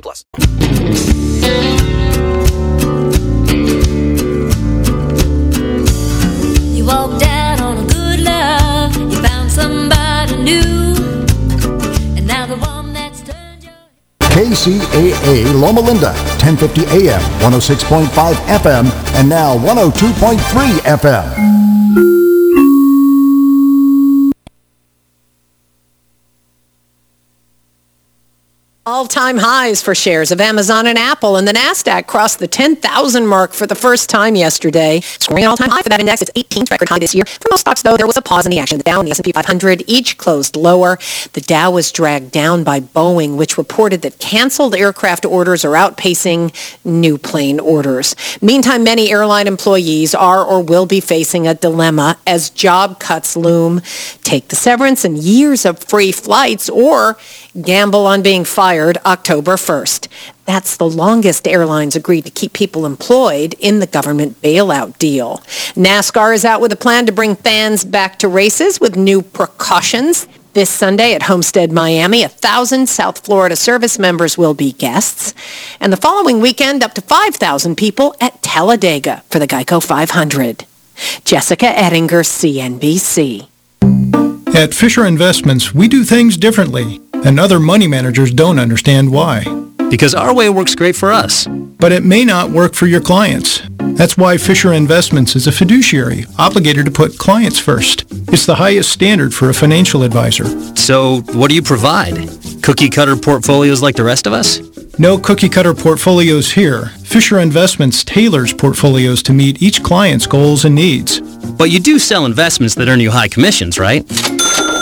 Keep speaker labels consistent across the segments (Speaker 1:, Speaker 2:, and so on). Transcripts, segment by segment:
Speaker 1: plus.
Speaker 2: You walked out on a good love. You found somebody new. And now the one that's turned your
Speaker 3: KCAA Loma Linda, 1050 AM, 106.5 FM, and now 102.3 FM.
Speaker 4: All-time highs for shares of Amazon and Apple, and the Nasdaq crossed the 10,000 mark for the first time yesterday, scoring an all-time high for that index. Its 18th record high this year. For most stocks, though, there was a pause in the action. The Dow and the S&P 500 each closed lower. The Dow was dragged down by Boeing, which reported that canceled aircraft orders are outpacing new plane orders. Meantime, many airline employees are or will be facing a dilemma as job cuts loom. Take the severance and years of free flights, or gamble on being fired October 1st. That's the longest airlines agreed to keep people employed in the government bailout deal. NASCAR is out with a plan to bring fans back to races with new precautions. This Sunday at Homestead, Miami, a thousand South Florida service members will be guests. And the following weekend, up to 5,000 people at Talladega for the Geico 500. Jessica Ettinger, CNBC.
Speaker 5: At Fisher Investments, we do things differently, and other money managers don't understand why.
Speaker 6: Because our way works great for us.
Speaker 5: But it may not work for your clients. That's why Fisher Investments is a fiduciary, obligated to put clients first. It's the highest standard for a financial advisor.
Speaker 6: So, what do you provide? Cookie cutter portfolios like the rest of us?
Speaker 5: No cookie cutter portfolios here. Fisher Investments tailors portfolios to meet each client's goals and needs.
Speaker 6: But you do sell investments that earn you high commissions, right?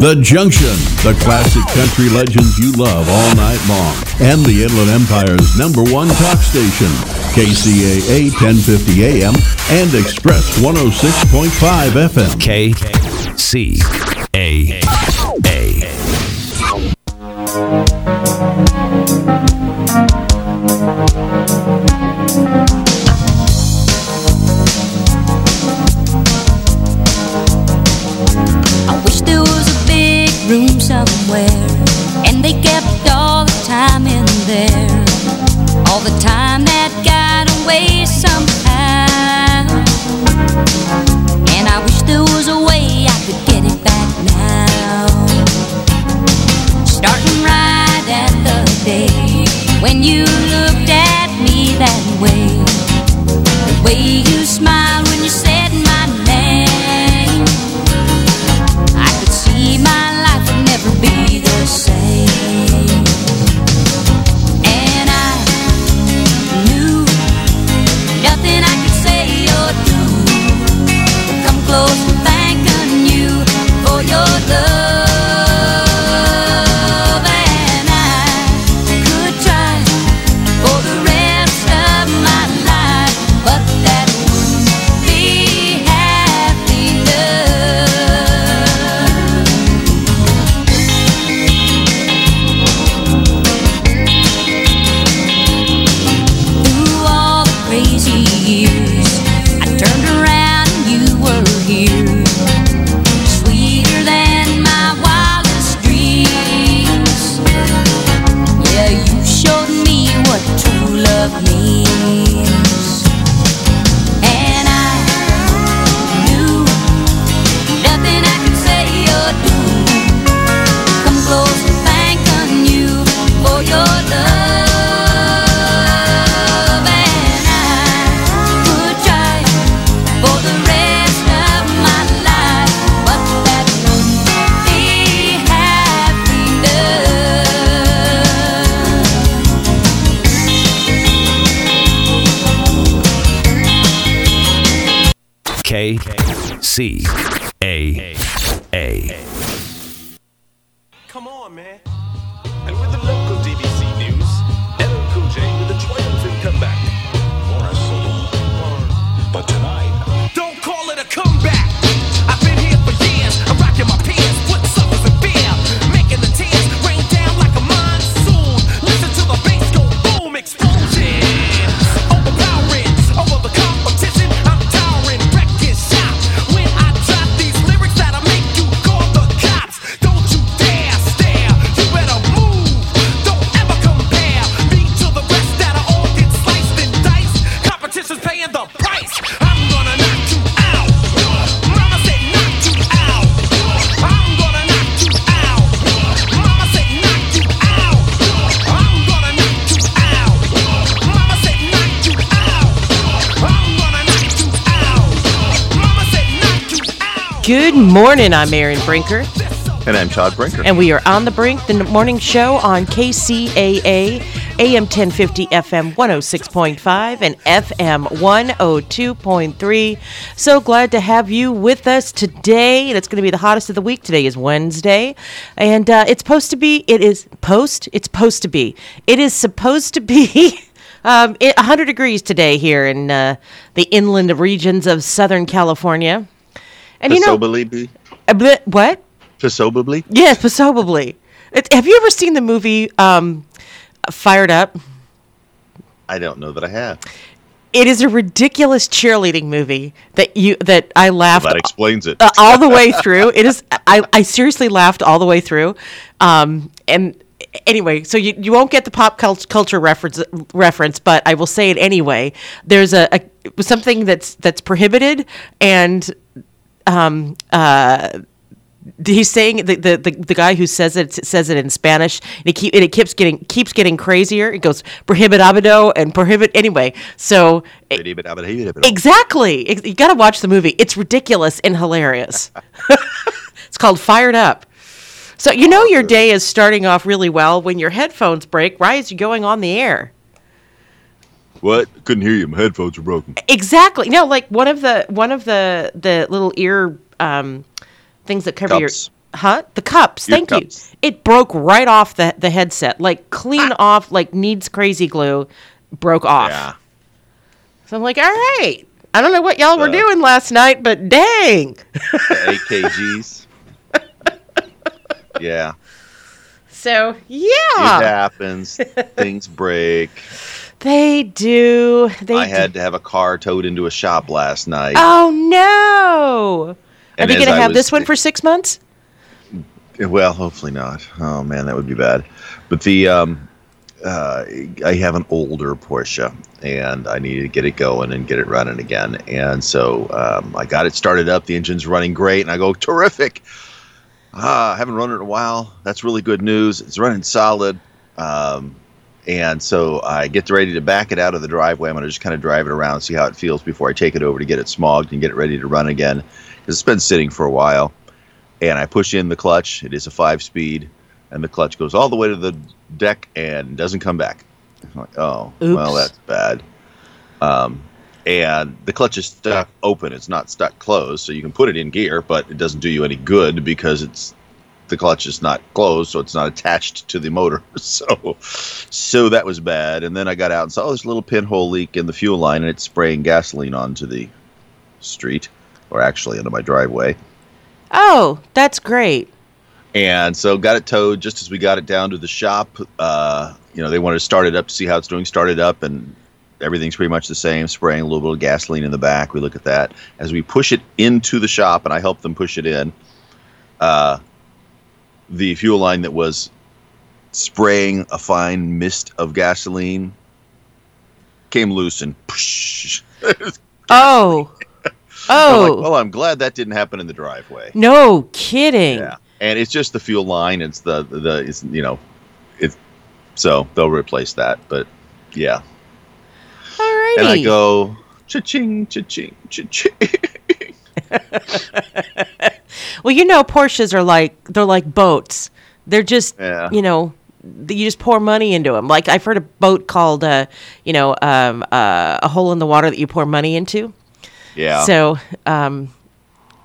Speaker 7: The Junction, the classic country legends you love all night long, and the Inland Empire's number one talk station, KCAA 1050 AM and Express 106.5 FM.
Speaker 8: K C
Speaker 9: morning. I'm Erin Brinker.
Speaker 10: And I'm Todd Brinker.
Speaker 9: And we are on the brink, the morning show on KCAA, AM 1050, FM 106.5, and FM 102.3. So glad to have you with us today. It's going to be the hottest of the week. Today is Wednesday. And uh, it's supposed to be, it is post, it's supposed to be, it is supposed to be. Um, it, 100 degrees today here in uh, the inland regions of Southern California. And you know,
Speaker 10: Pasobably?
Speaker 9: Bleh, what?
Speaker 10: Pasobably?
Speaker 9: Yes, Pasobably. It, have you ever seen the movie um, Fired Up?
Speaker 10: I don't know that I have.
Speaker 9: It is a ridiculous cheerleading movie that you that I laughed
Speaker 10: That explains it.
Speaker 9: uh, all the way through. It is I, I seriously laughed all the way through. Um, and anyway, so you, you won't get the pop culture reference reference, but I will say it anyway. There's a, a something that's that's prohibited and um uh he's saying the, the the the guy who says it says it in Spanish and it keep and it keeps getting keeps getting crazier. It goes prohibit abido and prohibit anyway. So exactly, Ex- you got to watch the movie. It's ridiculous and hilarious. it's called Fired Up. So you know your day is starting off really well when your headphones break. Why is you going on the air?
Speaker 10: What? Couldn't hear you. My headphones are broken.
Speaker 9: Exactly. No, like one of the one of the the little ear um, things that cover
Speaker 10: Cups.
Speaker 9: your huh the cups.
Speaker 10: Ear
Speaker 9: thank
Speaker 10: cups.
Speaker 9: you. It broke right off the the headset, like clean off, like needs crazy glue. Broke off.
Speaker 10: Yeah.
Speaker 9: So I'm like, all right. I don't know what y'all were
Speaker 10: Uh,
Speaker 9: doing last night, but dang.
Speaker 10: The AKGs. yeah.
Speaker 9: So yeah, It
Speaker 10: happens. Things break.
Speaker 9: They do. They
Speaker 10: I
Speaker 9: do.
Speaker 10: had to have a car towed into a shop last night.
Speaker 9: Oh no. Are
Speaker 10: And
Speaker 9: they
Speaker 10: as
Speaker 9: going to have
Speaker 10: was-
Speaker 9: this one for six months?
Speaker 10: Well, hopefully not. Oh man, that would be bad. But the um, uh, I have an older Porsche, and I needed to get it going and get it running again. And so um, I got it started up. The engine's running great, and I go terrific. Ah, I haven't run it in a while. That's really good news. It's running solid. Um, and so I get ready to back it out of the driveway. I'm going to just kind of drive it around, see how it feels before I take it over to get it smogged and get it ready to run again. Because it's been sitting for a while. And I push in the clutch. It is a five speed, and the clutch goes all the way to the deck and doesn't come back. I'm like, oh, well, that's bad. Um, and the clutch is stuck open. It's not stuck closed, so you can put it in gear, but it doesn't do you any good because it's the clutch is not closed, so it's not attached to the motor. So, so that was bad. And then I got out and saw oh, this little pinhole leak in the fuel line, and it's spraying gasoline onto the street, or actually into my driveway.
Speaker 9: Oh, that's great.
Speaker 10: And so got it towed just as we got it down to the shop. Uh, you know, they wanted to start it up to see how it's doing. Started up and everything's pretty much the same. Spraying a little bit of gasoline in the back. We look at that as we push it into the shop, and I help them push it in. Uh, the fuel line that was spraying a fine mist of gasoline came loose and.
Speaker 9: Oh.
Speaker 10: I'm
Speaker 9: Oh.
Speaker 10: like, well, I'm glad that didn't happen in the driveway.
Speaker 9: no kidding.
Speaker 10: Yeah, and it's just the fuel line. It's the the, the it's, you know, it's so they'll replace that. But yeah,
Speaker 9: Alrighty.
Speaker 10: and I go cha-ching, cha-ching, cha-ching.
Speaker 9: Well, you know, Porsches are like they're like boats. They're just
Speaker 10: Yeah.
Speaker 9: you know you just pour money into them. Like I've heard a boat called uh, you know um, uh, a hole in the water that you pour money into.
Speaker 10: Yeah.
Speaker 9: So um,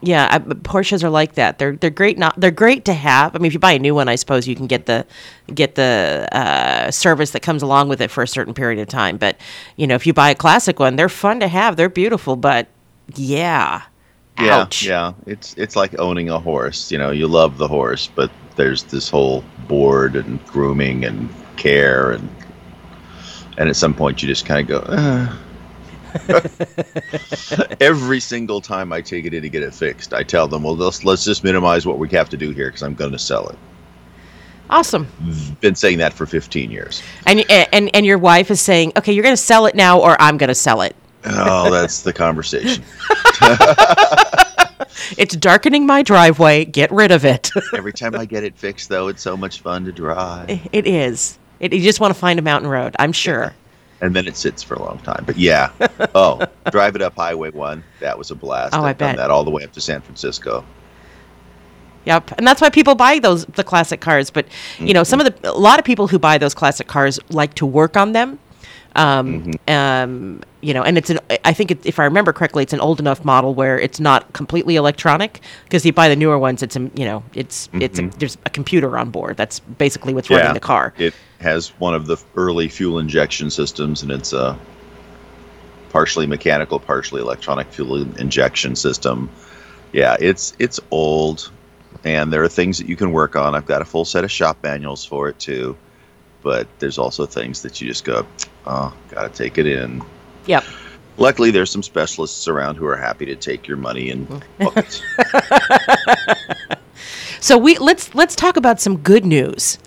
Speaker 9: yeah, I, Porsches are like that. They're they're great. Not they're great to have. I mean, if you buy a new one, I suppose you can get the get the uh, service that comes along with it for a certain period of time. But you know, if you buy a classic one, they're fun to have. They're beautiful, but yeah.
Speaker 10: Yeah,
Speaker 9: Ouch.
Speaker 10: yeah. It's it's like owning a horse. You know, you love the horse, but there's this whole board and grooming and care and and at some point you just kind of go. "Ah." Every single time I take it in to get it fixed, I tell them, "Well, let's let's just minimize what we have to do here because I'm going to sell it."
Speaker 9: Awesome.
Speaker 10: Been saying that for 15 years.
Speaker 9: And and and your wife is saying, "Okay, you're going to sell it now, or I'm going to sell it."
Speaker 10: Oh, that's the conversation.
Speaker 9: It's darkening my driveway. Get rid of it.
Speaker 10: Every time I get it fixed, though, it's so much fun to drive.
Speaker 9: it is. It, you just want to find a mountain road. I'm sure.
Speaker 10: And then it sits for a long time. But yeah. Oh, drive it up Highway 1. That was a blast.
Speaker 9: Oh, I
Speaker 10: I've done
Speaker 9: bet.
Speaker 10: that all the way up to San Francisco.
Speaker 9: Yep, and that's why people buy those the classic cars. But you mm-hmm. know, some of the a lot of people who buy those classic cars like to work on them. Um, um, you know, and it's an I think it, if I remember correctly, it's an old enough model where it's not completely electronic. Because you buy the newer ones, it's a you know, it's it's a,
Speaker 10: Mhm.
Speaker 9: there's a computer on board. That's basically what's running the car.
Speaker 10: It has one of the early fuel injection systems, and it's a partially mechanical, partially electronic fuel injection system. Yeah, it's it's old, and there are things that you can work on. I've got a full set of shop manuals for it too, but there's also things that you just go, oh, gotta take it in.
Speaker 9: Yep.
Speaker 10: Luckily, there's some specialists around who are happy to take your money and it.
Speaker 9: So we let's let's talk about some good news.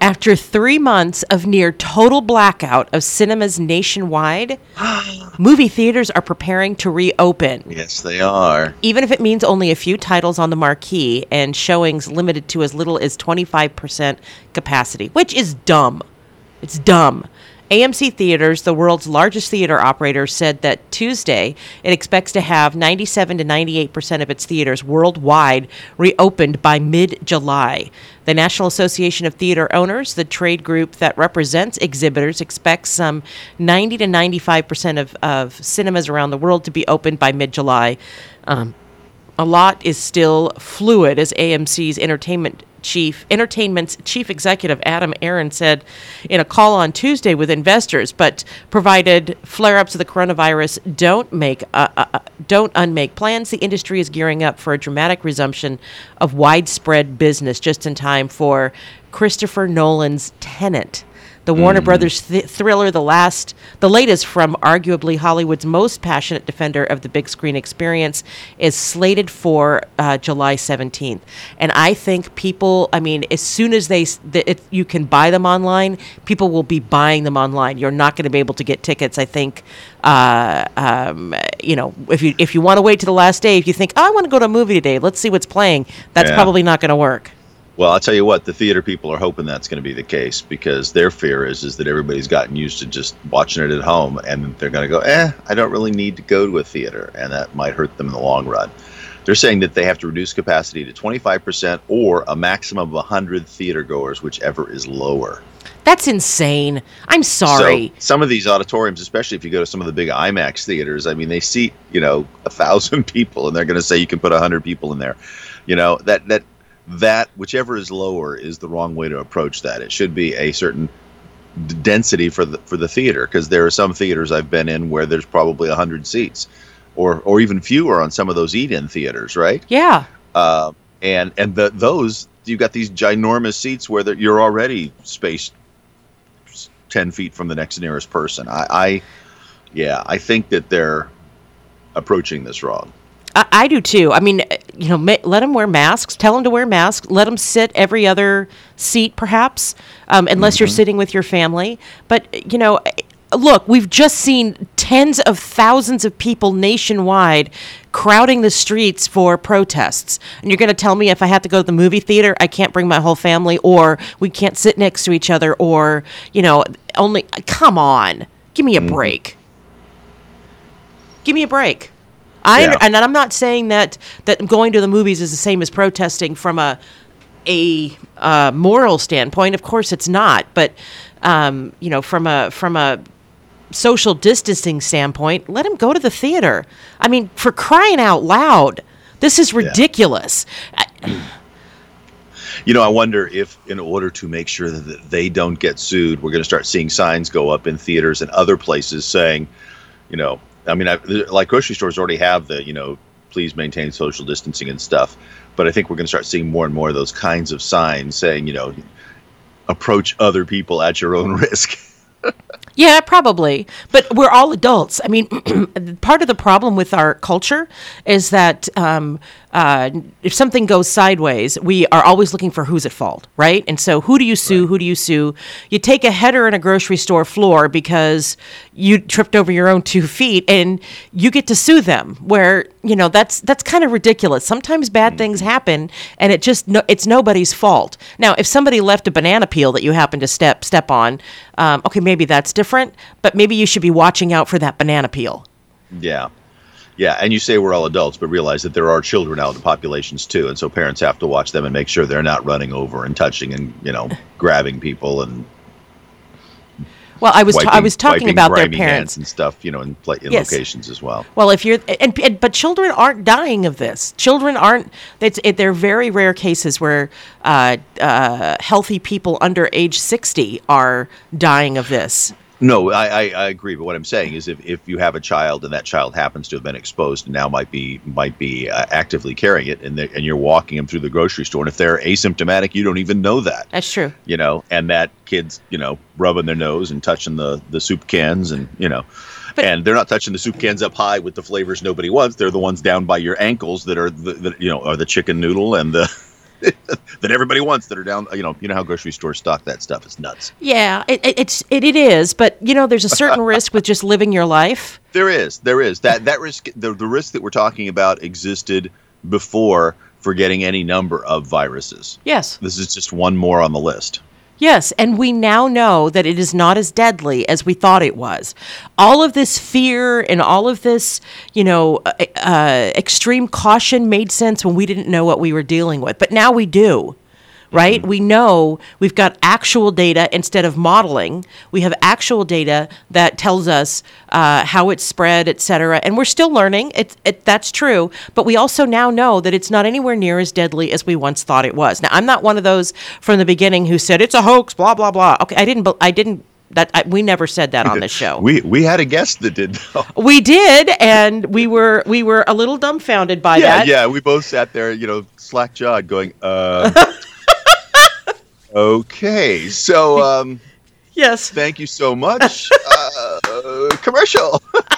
Speaker 9: After three months of near total blackout of cinemas nationwide, movie theaters are preparing to reopen.
Speaker 10: yes, they are.
Speaker 9: Even if it means only a few titles on the marquee and showings limited to as little as 25% capacity, which is dumb. It's dumb. AMC Theaters, the world's largest theater operator, said that Tuesday it expects to have 97 to 98 percent of its theaters worldwide reopened by mid July. The National Association of Theater Owners, the trade group that represents exhibitors, expects some 90 to 95 percent of, of cinemas around the world to be opened by mid July. Um, a lot is still fluid, as AMC's entertainment chief, entertainment's chief executive Adam Aron said in a call on Tuesday with investors. But provided flare-ups of the coronavirus don't make uh, uh, uh, don't unmake plans, the industry is gearing up for a dramatic resumption of widespread business just in time for Christopher Nolan's Tenet. The Warner Brothers th- thriller, the last, the latest from arguably Hollywood's most passionate defender of the big screen experience, is slated for uh, July 17th. And I think people, I mean, as soon as they, it, you can buy them online, people will be buying them online. You're not going to be able to get tickets. I think, uh, um, you know, if you if you want to wait to the last day, if you think, oh, I want to go to a movie today, let's see what's playing, that's
Speaker 10: Yeah.
Speaker 9: probably not going to work.
Speaker 10: Well, I'll tell you what, the theater people are hoping that's going to be the case because their fear is is that everybody's gotten used to just watching it at home and they're going to go, "Eh, I don't really need to go to a theater," and that might hurt them in the long run. They're saying that they have to reduce capacity to 25% or a maximum of 100 theater goers, whichever is lower.
Speaker 9: That's insane. I'm sorry.
Speaker 10: So some of these auditoriums, especially if you go to some of the big IMAX theaters, I mean, they seat you know a thousand people, and they're going to say you can put a hundred people in there. You know that that that whichever is lower is the wrong way to approach that. It should be a certain density for the for the theater because there are some theaters I've been in where there's probably a hundred seats, or or even fewer on some of those eat-in theaters, right?
Speaker 9: yeah.
Speaker 10: Uh, and and the, those you've got these ginormous seats where you're already spaced ten feet from the next nearest person. I, I yeah, I think that they're approaching this wrong.
Speaker 9: I, I do too. I mean, you know, ma- let them wear masks. Tell them to wear masks. Let them sit every other seat, perhaps, um, unless you're sitting with your family. But you know, look, we've just seen tens of thousands of people nationwide crowding the streets for protests. And you're going to tell me if I have to go to the movie theater, I can't bring my whole family, or we can't sit next to each other, or you know, only. Come on, give me a break. Give me a break. I
Speaker 10: Yeah.
Speaker 9: and I'm not saying that that going to the movies is the same as protesting from a a uh, moral standpoint. Of course, it's not. But um, you know, from a from a social distancing standpoint, let him go to the theater. I mean, for crying out loud, this is ridiculous. I-
Speaker 10: You know, I wonder if, in order to make sure that they don't get sued, we're going to start seeing signs go up in theaters and other places saying, you know, I mean, I, like grocery stores already have the, you know, please maintain social distancing and stuff. But I think we're going to start seeing more and more of those kinds of signs saying, you know, approach other people at your own risk.
Speaker 9: Yeah, probably. But we're all adults. I mean, part of the problem with our culture is that um, uh, if something goes sideways, we are always looking for who's at fault, right? And so, who do you sue? Who do you sue? You take a header in a grocery store floor because you tripped over your own two feet, and you get to sue them. Where you know that's that's kind of ridiculous. Sometimes bad things happen, and it just no, it's nobody's fault. Now, if somebody left a banana peel that you happen to step step on, um, okay, maybe that's different. But maybe you should be watching out for that banana peel.
Speaker 10: Yeah. Yeah, and you say we're all adults, but realize that there are children out in the populations too, and so parents have to watch them and make sure they're not running over and touching and you know grabbing people and
Speaker 9: Well, I was ta- I was talking
Speaker 10: wiping
Speaker 9: about their parents.
Speaker 10: and stuff, you know, in, pla- in
Speaker 9: Yes.
Speaker 10: locations as well.
Speaker 9: Well, if you're and, and but children aren't dying of this. Children aren't. It's it, they're very rare cases where uh, uh, healthy people under age sixty are dying of this.
Speaker 10: No, I, I, I agree. But what I'm saying is, if, if you have a child and that child happens to have been exposed and now might be might be uh, actively carrying it, and and you're walking them through the grocery store, and if they're asymptomatic, you don't even know that.
Speaker 9: That's true.
Speaker 10: You know, and that kid's you know rubbing their nose and touching the the soup cans, and you know. and they're not touching the soup cans up high with the flavors nobody wants. They're the ones down by your ankles that are the, the you know are the chicken noodle and the that everybody wants that are down. You know, you know how grocery stores stock that stuff. It's nuts.
Speaker 9: Yeah, it, it, it's it, it is. But you know, there's a certain risk with just living your life.
Speaker 10: There is, there is that that risk. The, the risk that we're talking about existed before for getting any number of viruses.
Speaker 9: Yes.
Speaker 10: This is just one more on the list.
Speaker 9: Yes, and we now know that it is not as deadly as we thought it was. All of this fear and all of this, you know, uh, uh, extreme caution made sense when we didn't know what we were dealing with, but now we do. Right? We know we've got actual data instead of modeling. We have actual data that tells us uh, how it's spread, et cetera. And we're still learning. It, it, that's true. But we also now know that it's not anywhere near as deadly as we once thought it was. Now, I'm not one of those from the beginning who said it's a hoax, blah, blah, blah. Okay, I didn't, I didn't, that, I, we never said that on this show.
Speaker 10: We we had a guest that did. though.
Speaker 9: We did, and we were we were a little dumbfounded by that.
Speaker 10: yeah,
Speaker 9: that.
Speaker 10: yeah. We both sat there, you know, slack jawed, going, uh. okay, so um.
Speaker 9: Yes.
Speaker 10: Thank you so much. uh, commercial.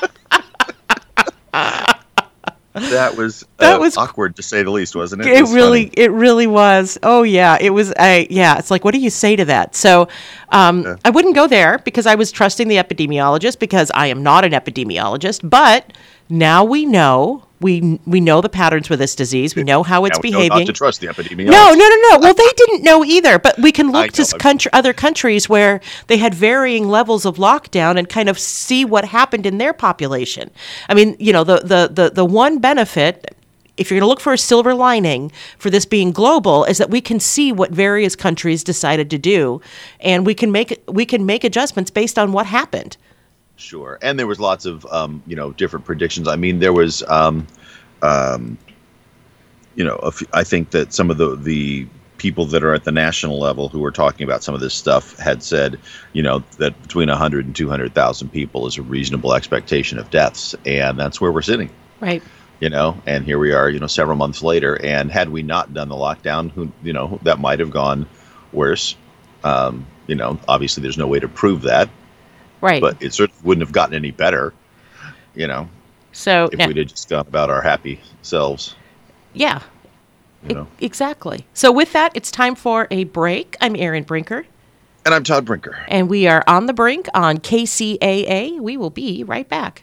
Speaker 10: that was
Speaker 9: That
Speaker 10: uh,
Speaker 9: was-
Speaker 10: awkward to say the least, wasn't it?
Speaker 9: It,
Speaker 10: was
Speaker 9: really,
Speaker 10: funny.
Speaker 9: it really was. Oh yeah, it was. I yeah, it's like, what do you say to that? So, um, I wouldn't go there because I was trusting the epidemiologist because I am not an epidemiologist. But now we know We we know the patterns with this disease. We know how it's
Speaker 10: Now we know
Speaker 9: behaving.
Speaker 10: not to trust the epidemiologist.
Speaker 9: No, no, no, no. Well, they didn't know either. But we can look to
Speaker 10: know,
Speaker 9: s-
Speaker 10: I'm-
Speaker 9: country, other countries where they had varying levels of lockdown and kind of see what happened in their population. I mean, you know, the the the, the one benefit. If you're going to look for a silver lining for this being global, is that we can see what various countries decided to do, and we can make we can make adjustments based on what happened.
Speaker 10: Sure, and there was lots of um, you know different predictions. I mean, there was um, um, you know f- I think that some of the the people that are at the national level who are talking about some of this stuff had said, you know, that between 100 and 200,000 people is a reasonable expectation of deaths, and that's where we're sitting.
Speaker 9: Right.
Speaker 10: You know, and here we are, you know, several months later, and had we not done the lockdown, who you know that might have gone worse. Um, you know, obviously, there's no way to prove that,
Speaker 9: Right.
Speaker 10: but it certainly wouldn't have gotten any better. You know,
Speaker 9: so
Speaker 10: if we'd have just gone about our happy selves.
Speaker 9: yeah,
Speaker 10: You know.
Speaker 9: exactly. So with that, it's time for a break. I'm Erin Brinker.
Speaker 10: And I'm Todd Brinker.
Speaker 9: And we are on the brink on KCAA. We will be right back.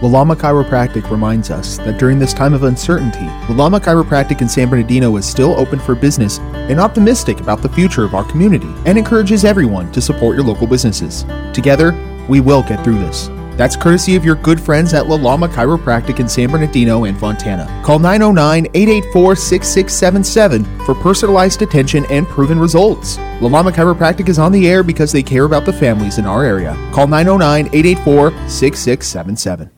Speaker 11: Lalama Chiropractic reminds us that during this time of uncertainty, Lalama Chiropractic in San Bernardino is still open for business and optimistic about the future of our community and encourages everyone to support your local businesses. Together, we will get through this. That's courtesy of your good friends at Lalama Chiropractic in San Bernardino and Fontana. Call 909 884 6677 for personalized attention and proven results. Lalama Chiropractic is on the air because they care about the families in our area. Call 909 884 6677.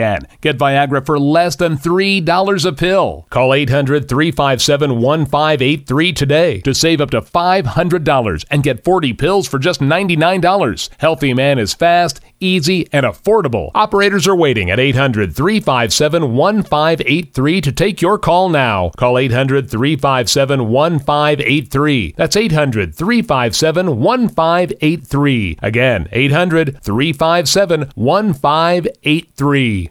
Speaker 12: Get Viagra for less than $3 a pill. Call 800 357 1583 today to save up to $500 and get 40 pills for just $99. Healthy Man is fast, easy, and affordable. Operators are waiting at 800 357 1583 to take your call now. Call 800 357 1583. That's 800 357 1583. Again, 800 357 1583.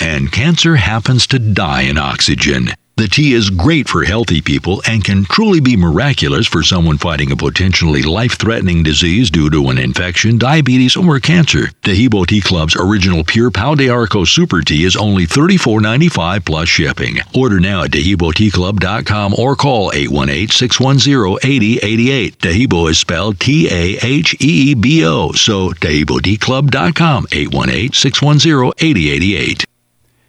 Speaker 13: and cancer happens to die in oxygen. The tea is great for healthy people and can truly be miraculous for someone fighting a potentially life threatening disease due to an infection, diabetes, or cancer. Taheebo Tea Club's original Pure Pau de Arco Super Tea is only $34.95 plus shipping. Order now at TaheeboTeaClub.com or call 818 610 8088. Taheebo is spelled T A H E E B O, so TaheeboTeaClub.com 818 610 8088.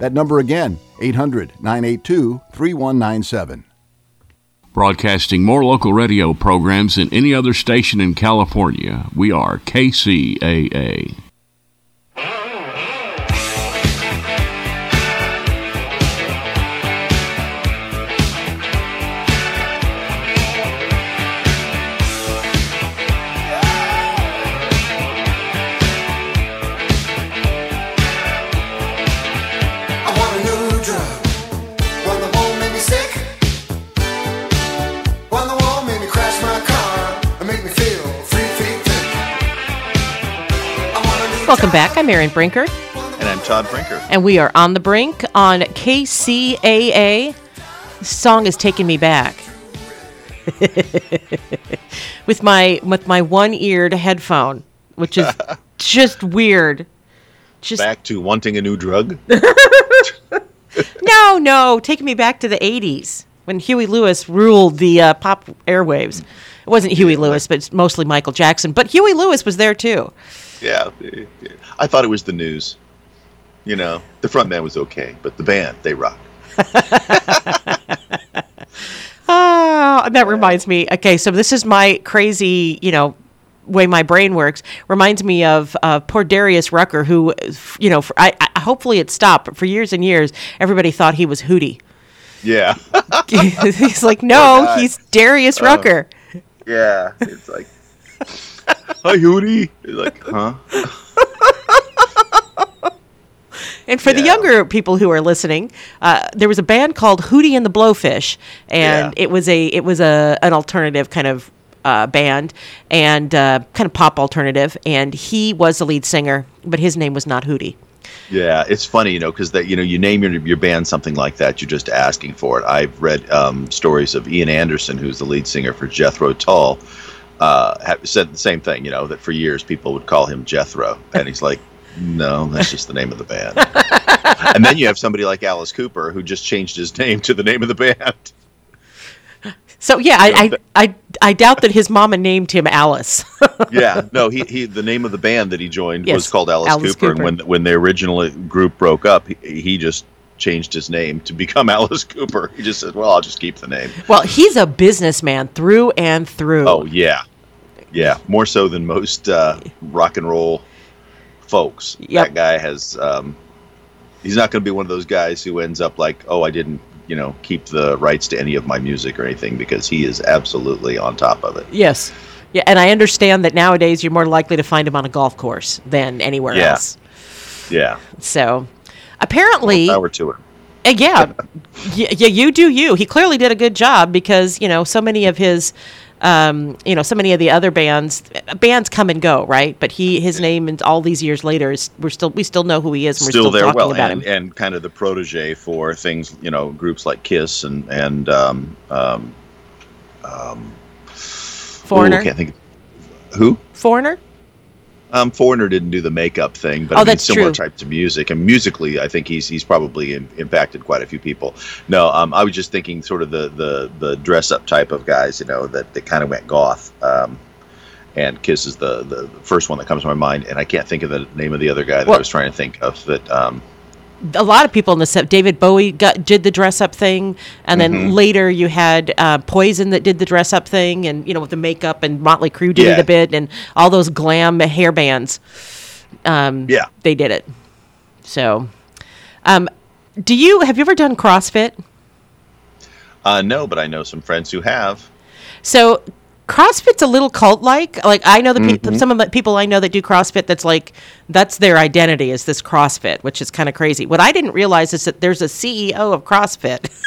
Speaker 3: That number again, 800 982 3197.
Speaker 7: Broadcasting more local radio programs than any other station in California, we are KCAA.
Speaker 9: Welcome back. I'm Erin Brinker,
Speaker 10: And I'm Todd Brinker.
Speaker 9: and we are on the brink on KCAA. This song is taking me back. with my with my one-eared headphone, which is just weird. Just
Speaker 10: Back to wanting a new drug.
Speaker 9: no, no, taking me back to the '80s when Huey Lewis ruled the uh, pop airwaves. It wasn't Huey Lewis, but it's mostly Michael Jackson. But Huey Lewis was there too.
Speaker 10: Yeah, I thought it was the news. You know, the front man was okay, but the band they rock.
Speaker 9: Oh, that reminds me. Okay, so this is my crazy, you know, way my brain works. Reminds me of uh, poor Darius Rucker, who, you know, for, I, I hopefully it stopped. But for years and years, everybody thought he was Hootie.
Speaker 10: Yeah.
Speaker 9: he's like, no, he's Darius
Speaker 10: Oh.
Speaker 9: Rucker.
Speaker 10: Yeah, it's like, hi Hootie. Like, huh?
Speaker 9: And for the younger people who are listening, uh, there was a band called Hootie and the Blowfish, and it was a it was a an alternative kind of uh, band and uh, kind of pop alternative. And he was the lead singer, but his name was not Hootie.
Speaker 10: Yeah, it's funny, you know, because that you know you name your your band something like that, you're just asking for it. I've read um, stories of Ian Anderson, who's the lead singer for Jethro Tull, uh, have said the same thing. You know that for years people would call him Jethro, and he's like, no, that's just the name of the band. and then you have somebody like Alice Cooper who just changed his name to the name of the band.
Speaker 9: So yeah, I I, I I doubt that his mama named him Alice.
Speaker 10: yeah, no, he, he the name of the band that he joined was called Alice,
Speaker 9: Alice
Speaker 10: Cooper,
Speaker 9: Cooper.
Speaker 10: and when when the original group broke up, he, he just changed his name to become Alice Cooper. He just said, "Well, I'll just keep the name."
Speaker 9: well, he's a businessman through and through.
Speaker 10: Oh yeah, yeah, more so than most uh, rock and roll folks. That guy has. Um, he's not going to be one of those guys who ends up like, "Oh, I didn't." You know, keep the rights to any of my music or anything because he is absolutely on top of it.
Speaker 9: Yes. Yeah, and I understand that nowadays you're more likely to find him on a golf course than anywhere
Speaker 10: Yeah.
Speaker 9: else.
Speaker 10: Yeah,
Speaker 9: So, apparently,
Speaker 10: power to him.
Speaker 9: Uh, yeah, yeah, you do you. He clearly did a good job because you know so many of his, um, you know, so many of the other bands, bands come and go, right? But he, his name, and all these years later, is we're still we still know who he is, and we're
Speaker 10: still
Speaker 9: still,
Speaker 10: there
Speaker 9: talking
Speaker 10: well
Speaker 9: about
Speaker 10: and,
Speaker 9: him.
Speaker 10: and kind of the protege for things you know groups like kiss and and um um um
Speaker 9: Foreigner?
Speaker 10: ooh, I can't think who
Speaker 9: Foreigner.
Speaker 10: Um foreigner didn't do the makeup thing but
Speaker 9: Oh,
Speaker 10: I mean, similar
Speaker 9: true.
Speaker 10: types of music and musically i think he's he's probably im impacted quite a few people no um i was just thinking sort of the the the dress up type of guys you know that that kind of went goth um and Kiss is the, the first one that comes to my mind, and I can't think of the name of the other guy that I was trying to think of. That um,
Speaker 9: a lot of people in the set. David Bowie got, did the dress up thing, and then
Speaker 10: Mhm.
Speaker 9: later you had uh, Poison that did the dress up thing, and you know with the makeup, and Motley Crue did it a bit, and all those glam hair bands. Um,
Speaker 10: Yeah.
Speaker 9: they did it. So, um, do you have you ever done CrossFit?
Speaker 10: uh, no, but I know some friends who have.
Speaker 9: So CrossFit's a little cult like. Like I know the pe-
Speaker 10: Mhm.
Speaker 9: some of the people I know that do CrossFit. That's like that's their identity is this CrossFit, which is kind of crazy. What I didn't realize is that there's a CEO of CrossFit.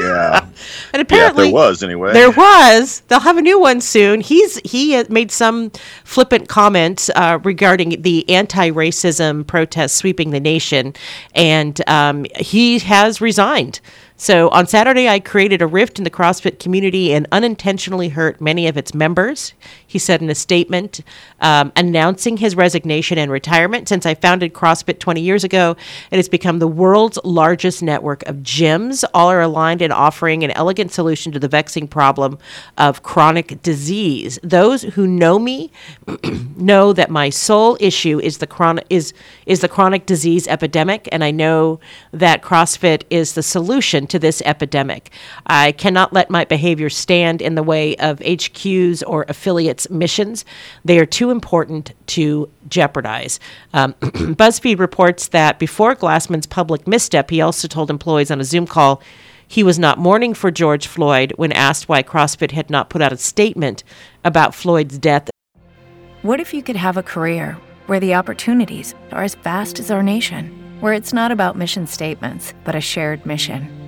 Speaker 10: Yeah.
Speaker 9: And apparently
Speaker 10: yeah, there was anyway.
Speaker 9: There was. They'll have a new one soon. He's he made some flippant comments uh, regarding the anti-racism protests sweeping the nation, and um, he has resigned. So on Saturday, I created a rift in the CrossFit community and unintentionally hurt many of its members. He said in a statement um, announcing his resignation and retirement. Since I founded CrossFit 20 years ago, it has become the world's largest network of gyms. All are aligned in offering an elegant solution to the vexing problem of chronic disease. Those who know me know that my sole issue is the chronic is is the chronic disease epidemic, and I know that CrossFit is the solution to this epidemic. I cannot let my behavior stand in the way of HQs or affiliates' missions. They are too important to jeopardize. Um, BuzzFeed reports that before Glassman's public misstep, he also told employees on a Zoom call he was not mourning for George Floyd when asked why CrossFit had not put out a statement about Floyd's death.
Speaker 14: What if you could have a career where the opportunities are as vast as our nation, where it's not about mission statements, but a shared mission?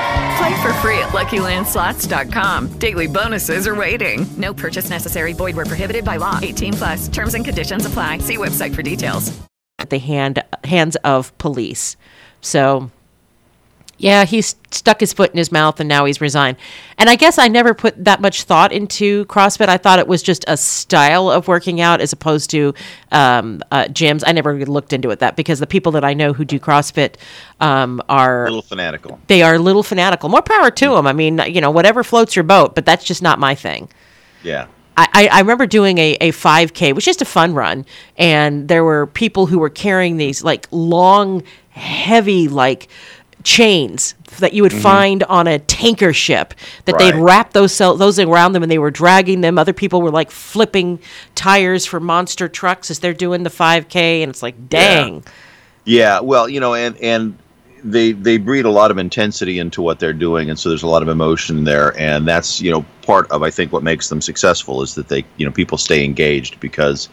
Speaker 15: Play for free at LuckyLandSlots.com. Daily bonuses are waiting. No purchase necessary. Void where prohibited by law. 18 plus. Terms and conditions apply. See website for details.
Speaker 9: at the hand hands of police. So yeah, he's stuck his foot in his mouth and now he's resigned. And I guess I never put that much thought into CrossFit. I thought it was just a style of working out as opposed to um, uh, gyms. I never looked into it that because the people that I know who do CrossFit um, are
Speaker 10: a little fanatical.
Speaker 9: they are a little fanatical. More power to them. I mean, you know, whatever floats your boat, but that's just not my thing.
Speaker 10: Yeah.
Speaker 9: I, I I remember doing a, a 5K, which is just a fun run, and there were people who were carrying these like long, heavy, like chains that you would
Speaker 10: Mhm.
Speaker 9: find on a tanker ship that they'd wrap those cel- those around them and they were dragging them. Other people were like flipping tires for monster trucks as they're doing the 5k and it's like dang.
Speaker 10: Yeah, well, you know, and and they they breed a lot of intensity into what they're doing, and so there's a lot of emotion there, and that's you know part of I think what makes them successful is that they you know people stay engaged because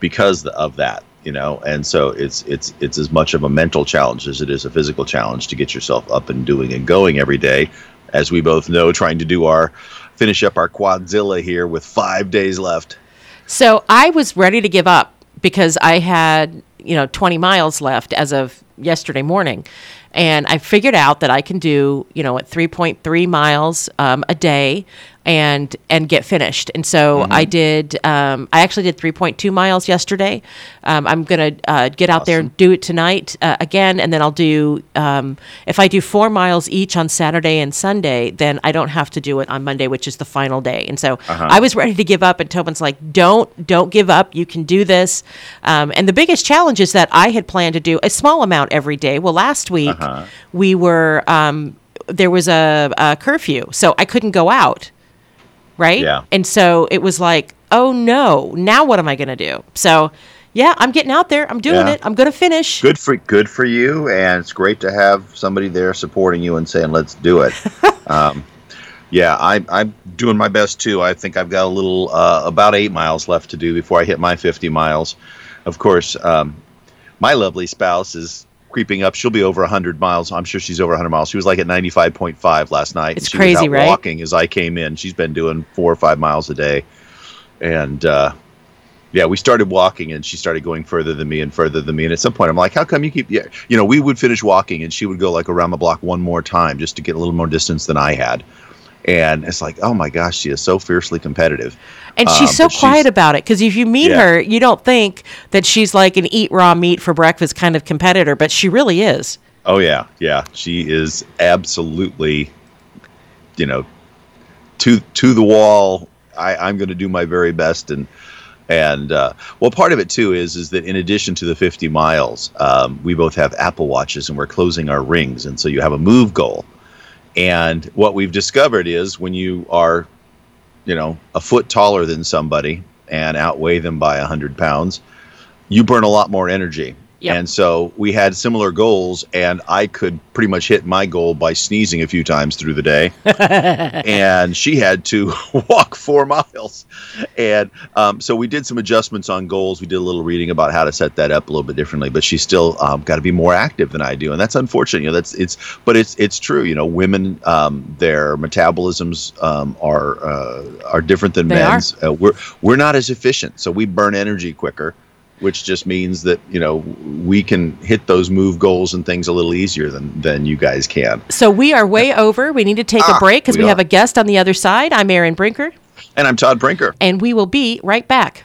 Speaker 10: because of that, you know, and so it's it's it's as much of a mental challenge as it is a physical challenge to get yourself up and doing and going every day, as we both know, trying to do our finish up our quadzilla here with five days left.
Speaker 9: So I was ready to give up because I had, you know, 20 miles left as of yesterday morning. And I figured out that I can do, you know, at 3.3 miles um, a day and and get finished. And so I did. Um, I actually did 3.2 miles yesterday. Um, I'm gonna uh, get out there and do it tonight uh, again, and then I'll do. Um, if I do four miles each on Saturday and Sunday, then I don't have to do it on Monday, which is the final day. And so
Speaker 16: Uh-huh.
Speaker 9: I was ready to give up, and Tobin's like, "Don't, don't give up. You can do this." Um, and the biggest challenge is that I had planned to do a small amount every day. Well, last week
Speaker 10: Uh-huh.
Speaker 9: we were um, there was a, a curfew, so I couldn't go out. Right.
Speaker 10: Yeah.
Speaker 9: And so it was like, oh no, now what am I going to do? So, yeah, I'm getting out there. I'm doing
Speaker 10: Yeah.
Speaker 9: it. I'm going to finish.
Speaker 10: Good for good for you, and it's great to have somebody there supporting you and saying, "Let's do it." um, yeah, I, I'm doing my best too. I think I've got a little, uh, about eight miles left to do before I hit my 50 miles. Of course, um, my lovely spouse is creeping up. She'll be over 100 miles. I'm sure she's over 100 miles. She was like at 95.5 last night.
Speaker 9: It's
Speaker 10: she
Speaker 9: crazy, right?
Speaker 10: Walking as I came in. She's been doing four or five miles a day, and uh, yeah, we started walking, and she started going further than me and further than me. And at some point, I'm like, "How come you keep?" Yeah, you know, we would finish walking, and she would go like around the block one more time just to get a little more distance than I had. And it's like, oh my gosh, she is so fiercely competitive.
Speaker 9: And
Speaker 10: Um,
Speaker 9: she's so
Speaker 10: but
Speaker 9: quiet about it because if you meet
Speaker 10: Yeah.
Speaker 9: her, you don't think that she's like an eat raw meat for breakfast kind of competitor, but she really is.
Speaker 10: Oh yeah, yeah. She is absolutely, you know, to to the wall. I, I'm going to do my very best and and uh, well, part of it too is is that in addition to the 50 miles, um, we both have Apple watches and we're closing our rings, and so you have a move goal. And what we've discovered is when you are, you know, a foot taller than somebody and outweigh them by 100 pounds, you burn a lot more energy. And so we had similar goals, and I could pretty much hit my goal by sneezing a few times through the day. and she had to walk four miles. And um, so we did some adjustments on goals. We did a little reading about how to set that up a little bit differently. But she's still um, got to be more active than I do, and that's unfortunate. You know, that's it's, but it's it's true. You know, women um, their metabolisms um, are uh, are different than
Speaker 9: They
Speaker 10: men's. Uh, we're we're not as efficient, so we burn energy quicker. Which just means that you know we can hit those move goals and things a little easier than than you guys can.
Speaker 9: So we are way over. We need to take a
Speaker 10: Ah,
Speaker 9: break because
Speaker 10: we
Speaker 9: we, have a guest on the other side. I'm Erin Brinker,
Speaker 10: And I'm Todd Brinker.
Speaker 9: and we will be right back.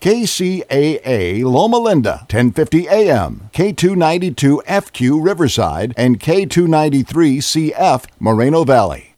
Speaker 3: KCAA Loma Linda, 1050 AM, K292 FQ Riverside, and K293 CF Moreno Valley.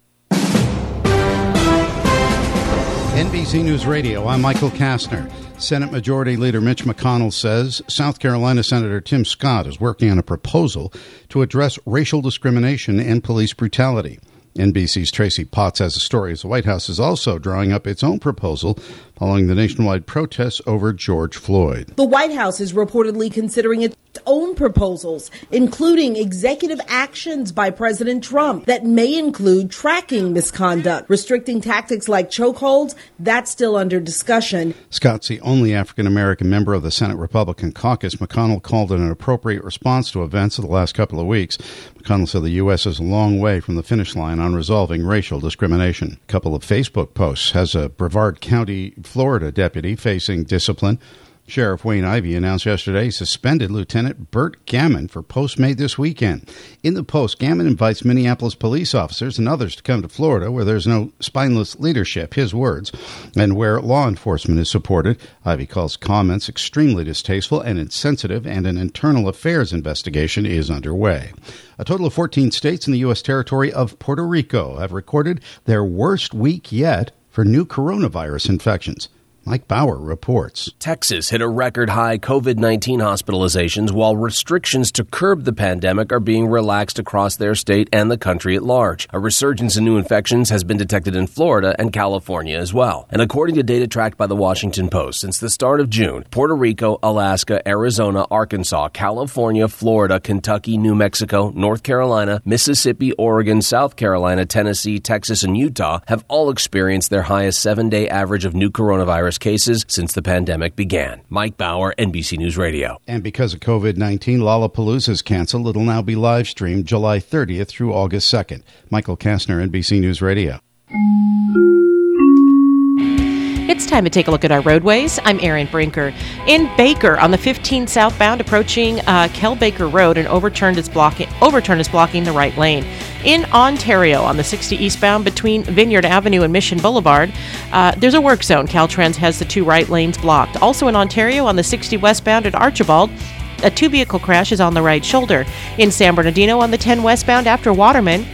Speaker 17: NBC News Radio, I'm Michael Kastner. Senate Majority Leader Mitch McConnell says South Carolina Senator Tim Scott is working on a proposal to address racial discrimination and police brutality. NBC's Tracy Potts has a story as the White House is also drawing up its own proposal following the nationwide protests over George Floyd.
Speaker 16: The White House is reportedly considering own proposals, including executive actions by President Trump that may include tracking misconduct, restricting tactics like chokeholds. That's still under discussion.
Speaker 17: Scott's the only African American member of the Senate Republican caucus. McConnell called it an appropriate response to events of the last couple of weeks. McConnell said the U.S. is a long way from the finish line on resolving racial discrimination. A couple of Facebook posts has a Brevard County, Florida deputy facing discipline. Sheriff Wayne Ivey announced yesterday suspended Lieutenant Bert Gammon for posts made this weekend. In the post, Gammon invites Minneapolis police officers and others to come to Florida where there's no spineless leadership, his words, and where law enforcement is supported. Ivey calls comments extremely distasteful and insensitive, and an internal affairs investigation is underway. A total of 14 states in the U.S. territory of Puerto Rico have recorded their worst week yet for new coronavirus infections. Mike Bauer reports.
Speaker 18: Texas hit a record high COVID 19 hospitalizations while restrictions to curb the pandemic are being relaxed across their state and the country at large. A resurgence in new infections has been detected in Florida and California as well. And according to data tracked by the Washington Post, since the start of June, Puerto Rico, Alaska, Arizona, Arkansas, California, Florida, Kentucky, New Mexico, North Carolina, Mississippi, Oregon, South Carolina, Tennessee, Texas, and Utah have all experienced their highest seven day average of new coronavirus cases since the pandemic began. Mike Bauer, NBC News Radio.
Speaker 17: And because of COVID 19, Lollapalooza is canceled. It'll now be live streamed July 30th through August 2nd. Michael Kastner, NBC News Radio.
Speaker 9: It's time to take a look at our roadways. I'm Erin Brinker. In Baker, on the 15 southbound, approaching uh, Baker Road, an overturned is blocking overturn is blocking the right lane. In Ontario, on the 60 eastbound between Vineyard Avenue and Mission Boulevard, uh, there's a work zone. Caltrans has the two right lanes blocked. Also in Ontario, on the 60 westbound at Archibald. A two vehicle crash is on the right shoulder. In San Bernardino, on the 10 westbound after Waterman,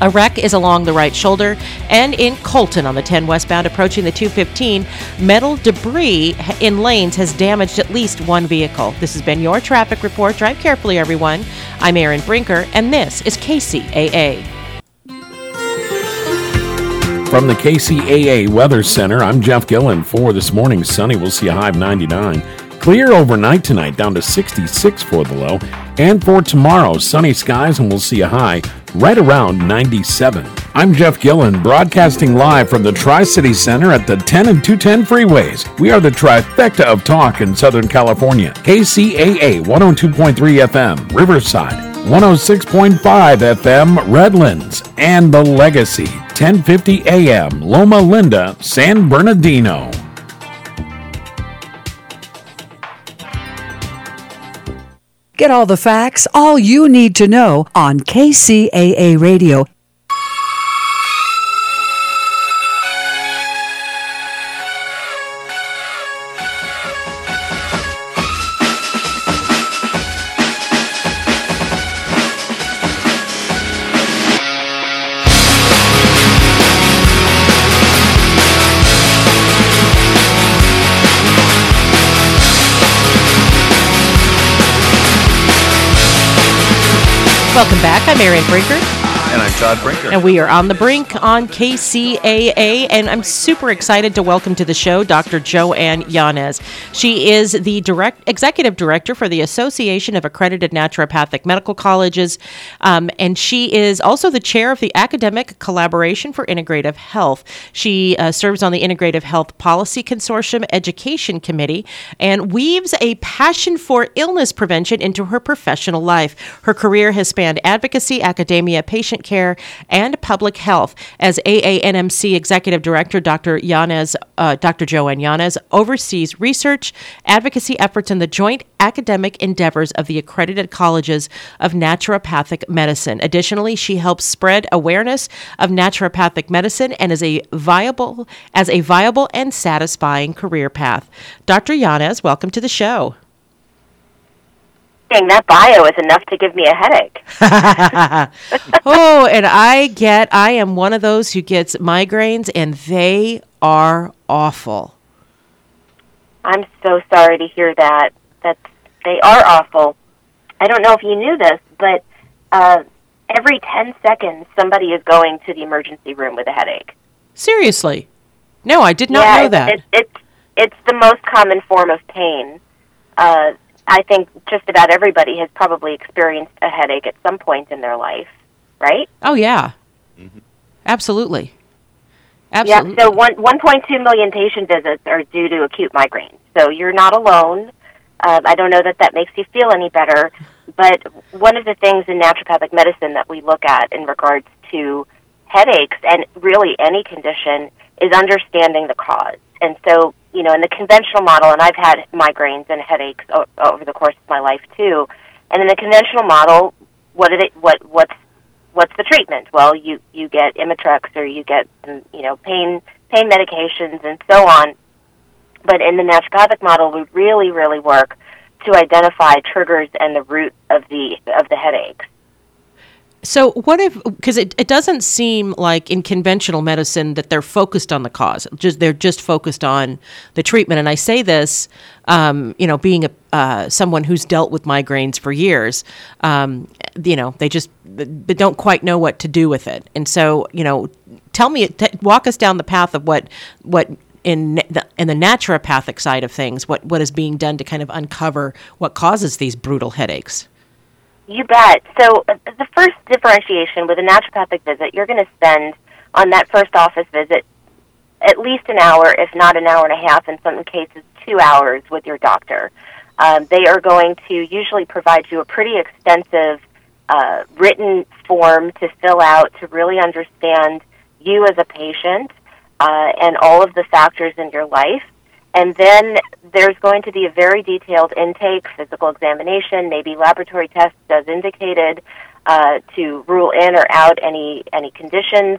Speaker 9: a wreck is along the right shoulder, and in Colton on the 10 westbound approaching the 215, metal debris in lanes has damaged at least one vehicle. This has been your traffic report. Drive carefully, everyone. I'm Erin Brinker, and this is KCAA.
Speaker 19: From the KCAA Weather Center, I'm Jeff Gillen. For this morning, sunny, we'll see a high of 99. Clear overnight tonight, down to 66 for the low. And for tomorrow, sunny skies, and we'll see a high right around 97. I'm Jeff Gillen, broadcasting live from the Tri City Center at the 10 and 210 freeways. We are the trifecta of talk in Southern California. KCAA 102.3 FM, Riverside. 106.5 FM Redlands and The Legacy 1050 AM Loma Linda San Bernardino.
Speaker 20: Get all the facts, all you need to know on KCAA Radio.
Speaker 9: Welcome back. I'm Erin Brinker.
Speaker 10: And Todd Brinker.
Speaker 9: And we are on the brink on KCAA. And I'm super excited to welcome to the show Dr. JoAnn Yanez. She is the direct executive director for the Association of Accredited Naturopathic Medical Colleges. Um, and she is also the chair of the Academic Collaboration for Integrative Health. She uh, serves on the Integrative Health Policy Consortium Education Committee and weaves a passion for illness prevention into her professional life. Her career has spanned advocacy, academia, patient care, and public health. As AANMC Executive Director, Dr. Yanez, uh, Dr. JoAnn Yanez oversees research, advocacy efforts and the joint academic endeavors of the accredited colleges of naturopathic medicine. Additionally, she helps spread awareness of naturopathic medicine and is a viable as a viable and satisfying career path. Dr. Yanez, welcome to the show.
Speaker 21: That bio is enough to give me a headache.
Speaker 9: oh, and I get, I am one of those who gets migraines, and they are awful.
Speaker 21: I'm so sorry to hear that. That they are awful. I don't know if you knew this, but uh, every 10 seconds, somebody is going to the emergency room with a headache.
Speaker 9: Seriously? No, I did not
Speaker 21: yeah,
Speaker 9: know that.
Speaker 21: It's, it's, it's the most common form of pain. Uh, I think just about everybody has probably experienced a headache at some point in their life, right?
Speaker 9: oh, yeah. Absolutely. Absolutely.
Speaker 21: Yeah, so one, 1.2 million patient visits are due to acute migraines. So you're not alone. Uh, I don't know that that makes you feel any better, but one of the things in naturopathic medicine that we look at in regards to headaches and really any condition is understanding the cause. And so, you know, in the conventional model, and I've had migraines and headaches o- over the course of my life too. And in the conventional model, what did it? What what's what's the treatment? Well, you you get Imitrex or you get you know pain pain medications and so on. But in the naturopathic model, we really really work to identify triggers and the root of the of the headaches.
Speaker 9: So what if because it, it doesn't seem like in conventional medicine that they're focused on the cause just they're just focused on the treatment. And I say this um, you know being a uh, someone who's dealt with migraines for years um, you know they just they don't quite know what to do with it. And so you know tell me t- walk us down the path of what what in the, in the naturopathic side of things what what is being done to kind of uncover what causes these brutal headaches
Speaker 21: You bet. So uh, the first differentiation with a naturopathic visit, you're going to spend on that first office visit at least an hour, if not an hour and a half, in some cases two hours with your doctor. Um, they are going to usually provide you a pretty extensive uh, written form to fill out to really understand you as a patient uh, and all of the factors in your life. And then there's going to be a very detailed intake, physical examination, maybe laboratory tests as indicated uh, to rule in or out any any conditions.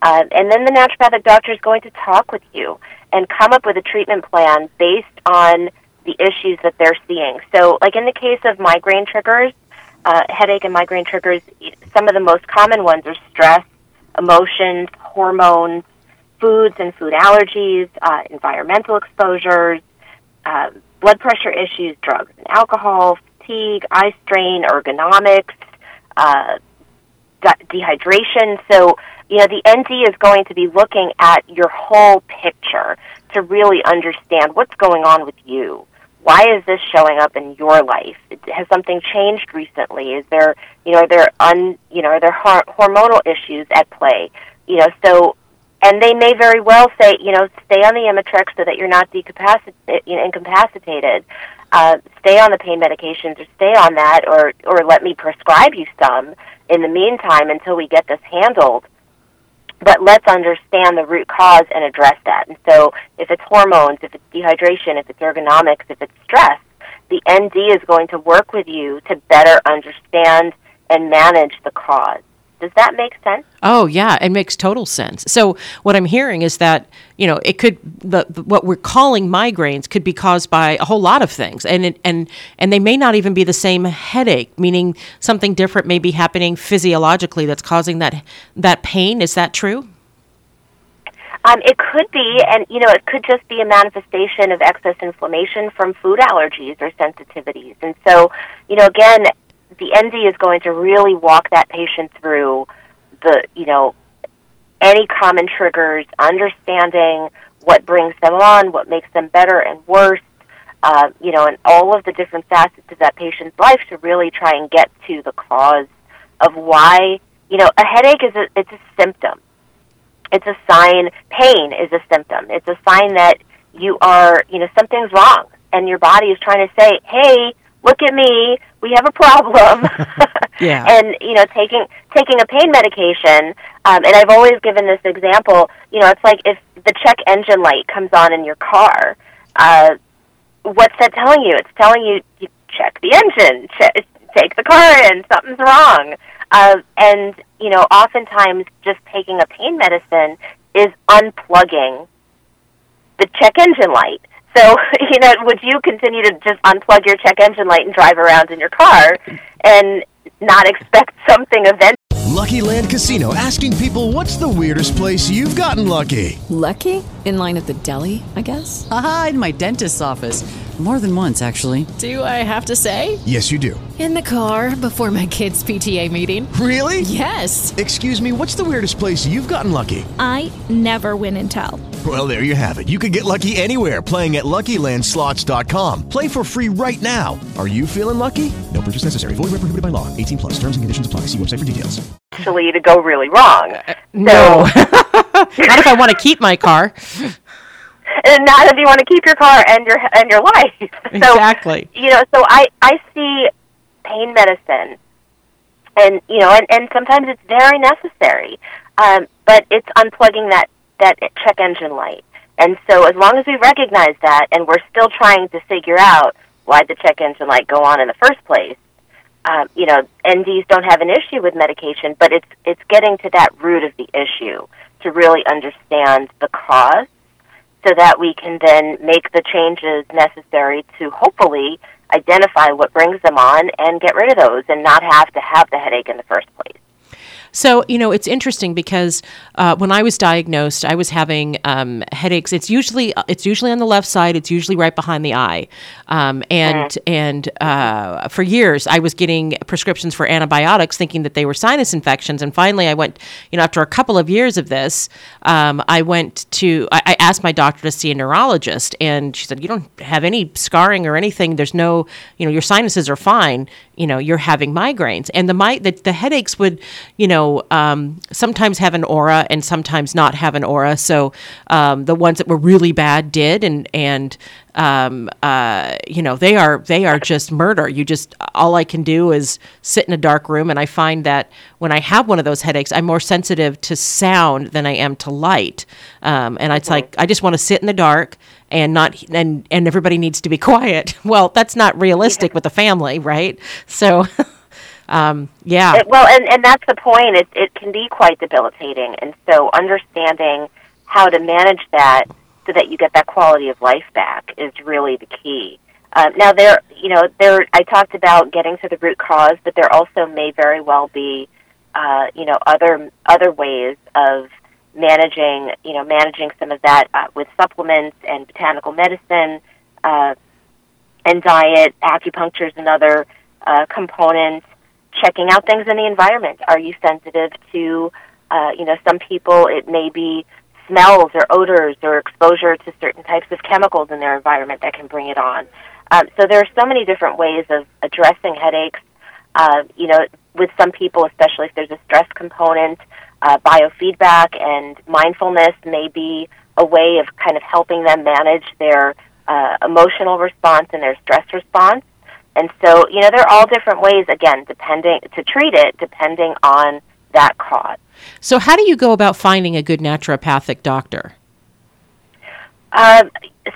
Speaker 21: Uh, and then the naturopathic doctor is going to talk with you and come up with a treatment plan based on the issues that they're seeing. So, like in the case of migraine triggers, uh, headache and migraine triggers, some of the most common ones are stress, emotions, hormones, foods and food allergies, uh, environmental exposures, uh, blood pressure issues, drugs and alcohol, fatigue, eye strain, ergonomics, uh, de- dehydration. So, you know, the ND is going to be looking at your whole picture to really understand what's going on with you. Why is this showing up in your life? Has something changed recently? Is there, you know, are there un, you know, are there hormonal issues at play? You know, so and they may very well say, you know, stay on the Imitrex so that you're not decapacit- you know, incapacitated. Uh, stay on the pain medications, or stay on that, or or let me prescribe you some in the meantime until we get this handled. But let's understand the root cause and address that. And so, if it's hormones, if it's dehydration, if it's ergonomics, if it's stress, the ND is going to work with you to better understand and manage the cause. Does that make sense?
Speaker 9: Oh yeah, it makes total sense. So what I'm hearing is that you know it could the, the what we're calling migraines could be caused by a whole lot of things, and it, and and they may not even be the same headache. Meaning something different may be happening physiologically that's causing that that pain. Is that true?
Speaker 21: Um, it could be, and you know, it could just be a manifestation of excess inflammation from food allergies or sensitivities. And so, you know, again, the ND is going to really walk that patient through the, you know, any common triggers, understanding what brings them on, what makes them better and worse, uh, you know, and all of the different facets of that patient's life to really try and get to the cause of why, you know, a headache is a, it's a symptom. It's a sign, pain is a symptom. It's a sign that you are, you know, something's wrong and your body is trying to say, hey, look at me, we have a problem.
Speaker 9: Yeah.
Speaker 21: and you know taking taking a pain medication um, and i've always given this example you know it's like if the check engine light comes on in your car uh, what's that telling you it's telling you, you check the engine check, take the car in something's wrong uh, and you know oftentimes just taking a pain medicine is unplugging the check engine light so, you know, would you continue to just unplug your check engine light and drive around in your car and not expect something eventually?
Speaker 22: Lucky Land Casino asking people what's the weirdest place you've gotten lucky?
Speaker 23: Lucky? In line at the deli, I guess? Aha, in my dentist's office. More than once, actually.
Speaker 24: Do I have to say?
Speaker 22: Yes, you do.
Speaker 24: In the car before my kids' PTA meeting.
Speaker 22: Really?
Speaker 24: Yes.
Speaker 22: Excuse me, what's the weirdest place you've gotten lucky?
Speaker 25: I never win and tell.
Speaker 22: Well, there you have it. You can get lucky anywhere playing at LuckyLandSlots.com. Play for free right now. Are you feeling lucky? No purchase necessary. Void where prohibited by law. 18 plus. Terms and conditions apply. See website for details.
Speaker 21: Actually, to go really wrong.
Speaker 9: No. Not if I want to keep my car.
Speaker 21: and not if you want to keep your car and your and your life. So,
Speaker 9: Exactly.
Speaker 21: You know, so I I see pain medicine, and you know, and, and sometimes it's very necessary, um, but it's unplugging that that check engine light. And so, as long as we recognize that, and we're still trying to figure out why the check engine light go on in the first place, um, you know, NDs don't have an issue with medication, but it's it's getting to that root of the issue to really understand the cause, so that we can then make the changes necessary to hopefully identify what brings them on and get rid of those, and not have to have the headache in the first place.
Speaker 9: So you know, it's interesting because uh, when I was diagnosed, I was having um, headaches. It's usually it's usually on the left side. It's usually right behind the eye, um, and and uh, for years I was getting prescriptions for antibiotics, thinking that they were sinus infections. And finally, I went, you know, after a couple of years of this, um, I went to I, I asked my doctor to see a neurologist, and she said, "You don't have any scarring or anything. There's no, you know, your sinuses are fine. You know, you're having migraines." And the mi- the, the headaches would, you know, um, sometimes have an aura and sometimes not have an aura. So um, the ones that were really bad did, and and um, uh, you know they are they are just murder. You just all I can do is sit in a dark room, and I find that when I have one of those headaches, I'm more sensitive to sound than I am to light. Um, and it's like I just want to sit in the dark and not and and everybody needs to be quiet. Well, that's not realistic with a family, right? So. Um, yeah.
Speaker 21: It, well, and, and that's the point. It, it can be quite debilitating. And so understanding how to manage that so that you get that quality of life back is really the key. Uh, now, there, you know, there. I talked about getting to the root cause, but there also may very well be, uh, you know, other other ways of managing, you know, managing some of that uh, with supplements and botanical medicine uh, and diet. Acupuncture is another uh, component checking out things in the environment. Are you sensitive to, uh, you know, some people it may be smells or odors or exposure to certain types of chemicals in their environment that can bring it on. Um, so there are so many different ways of addressing headaches. Uh, you know, with some people, especially if there's a stress component, uh, biofeedback and mindfulness may be a way of kind of helping them manage their uh, emotional response and their stress response. And so, you know, there are all different ways, again, depending to treat it, depending on that cause.
Speaker 9: So, how do you go about finding a good naturopathic doctor?
Speaker 21: Um,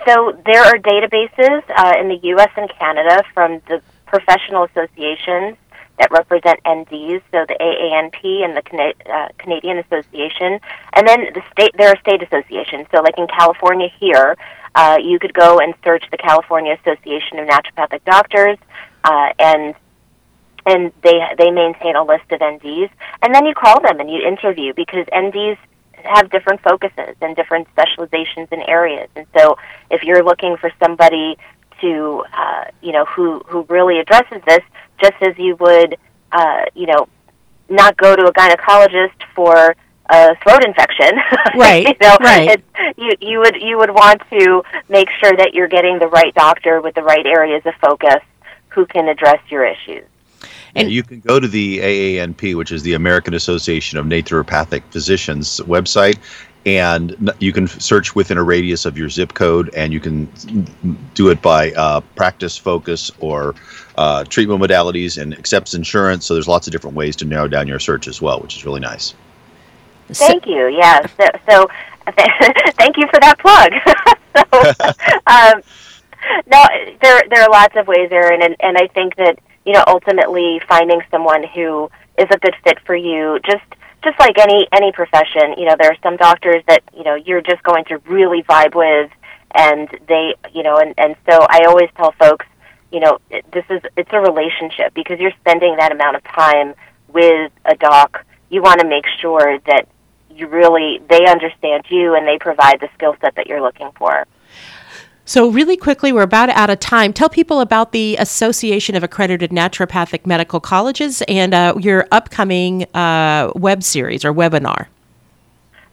Speaker 21: so there are databases uh, in the U.S. and Canada from the professional associations that represent NDs, so the AANP and the Cana- uh, Canadian Association, and then the state. There are state associations. So, like in California here, uh, you could go and search the California Association of Naturopathic Doctors, uh, and and they they maintain a list of NDs, and then you call them and you interview because NDs have different focuses and different specializations in areas. And so, if you're looking for somebody to, uh, you know, who who really addresses this, just as you would, uh, you know, not go to a gynecologist for a throat infection,
Speaker 9: Right,
Speaker 21: you know,
Speaker 9: right.
Speaker 21: You you would you would want to make sure that you're getting the right doctor with the right areas of focus who can address your issues.
Speaker 10: And you can go to the AANP, which is the American Association of Naturopathic Physicians website, and you can search within a radius of your zip code, and you can do it by uh, practice focus or uh, treatment modalities, and accepts insurance. So there's lots of different ways to narrow down your search as well, which is really nice.
Speaker 21: Thank you. Yeah. So, so thank you for that plug. so, um, no, there there are lots of ways, Erin, and and I think that you know ultimately finding someone who is a good fit for you, just just like any any profession, you know, there are some doctors that you know you're just going to really vibe with, and they, you know, and and so I always tell folks, you know, this is it's a relationship because you're spending that amount of time with a doc. You want to make sure that you really they understand you and they provide the skill set that you're looking for.
Speaker 9: So, really quickly, we're about out of time. Tell people about the Association of Accredited Naturopathic Medical Colleges and uh, your upcoming uh, web series or webinar.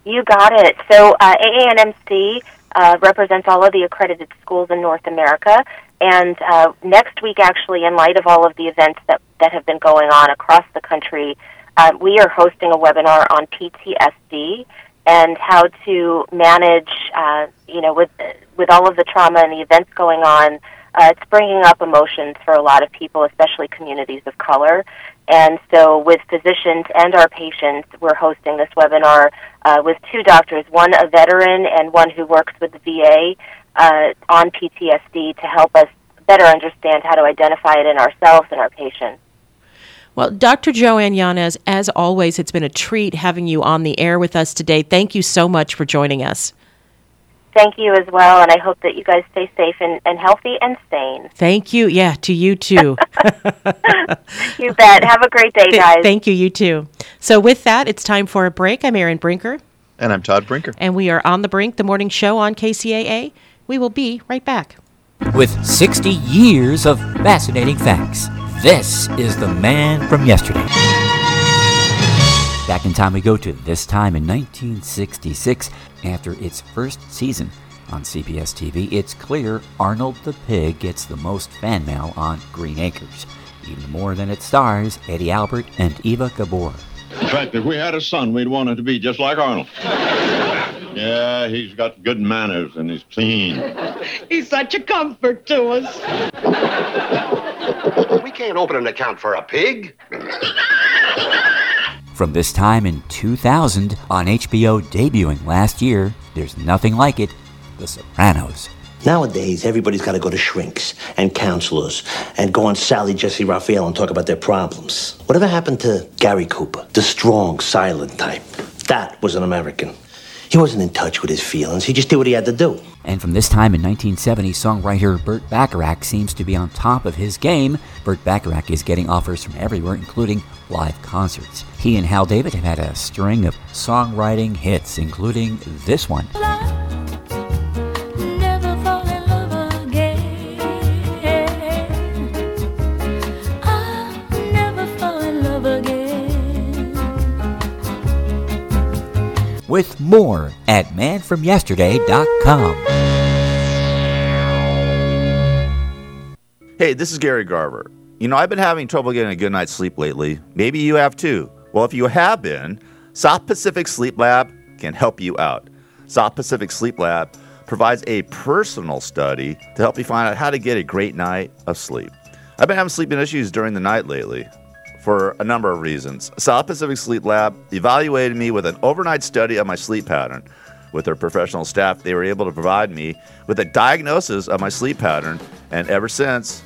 Speaker 21: You got it. So uh, AANMC uh, represents all of the accredited schools in North America, and uh, next week, actually, in light of all of the events that that have been going on across the country, uh, we are hosting a webinar on PTSD and how to manage, uh, you know, with with all of the trauma and the events going on. Uh, it's bringing up emotions for a lot of people, especially communities of color. And so, with physicians and our patients, we're hosting this webinar uh, with two doctors, one a veteran and one who works with the VA uh, on PTSD to help us better understand how to identify it in ourselves and our patients.
Speaker 9: Well, Dr. JoAnn Yanez, as always, it's been a treat having you on the air with us today. Thank you so much for joining us.
Speaker 21: Thank you as well, and I hope that you guys stay safe and, and healthy and sane.
Speaker 9: Thank you. Yeah, to you too.
Speaker 21: You bet. Have a great day, guys.
Speaker 9: Thank you, you too. So, with that, it's time for a break. I'm Erin Brinker,
Speaker 10: And I'm Todd Brinker.
Speaker 9: and we are on the brink, the morning show on KCAA. We will be right back.
Speaker 26: With 60 years of fascinating facts, this is the man from yesterday. Back in time, we go to this time in 1966. After its first season on CBS TV, it's clear Arnold the Pig gets the most fan mail on Green Acres, even more than its stars Eddie Albert and Eva Gabor.
Speaker 27: In fact, if we had a son, we'd want him to be just like Arnold. Yeah, he's got good manners and he's clean.
Speaker 28: He's such a comfort to us.
Speaker 29: We can't open an account for a pig.
Speaker 26: From this time in 2000 on HBO debuting last year, there's nothing like it The Sopranos.
Speaker 30: Nowadays, everybody's got to go to shrinks and counselors and go on Sally Jessy Raphael and talk about their problems. Whatever happened to Gary Cooper, the strong, silent type? That was an American. He wasn't in touch with his feelings. He just did what he had to do.
Speaker 26: And from this time in 1970, songwriter Burt Bacharach seems to be on top of his game. Burt Bacharach is getting offers from everywhere, including live concerts. He and Hal David have had a string of songwriting hits, including this one. With more at manfromyesterday.com.
Speaker 31: Hey, this is Gary Garver. You know, I've been having trouble getting a good night's sleep lately. Maybe you have too. Well, if you have been, South Pacific Sleep Lab can help you out. South Pacific Sleep Lab provides a personal study to help you find out how to get a great night of sleep. I've been having sleeping issues during the night lately for a number of reasons. South Pacific Sleep Lab evaluated me with an overnight study of my sleep pattern. With their professional staff, they were able to provide me with a diagnosis of my sleep pattern, and ever since,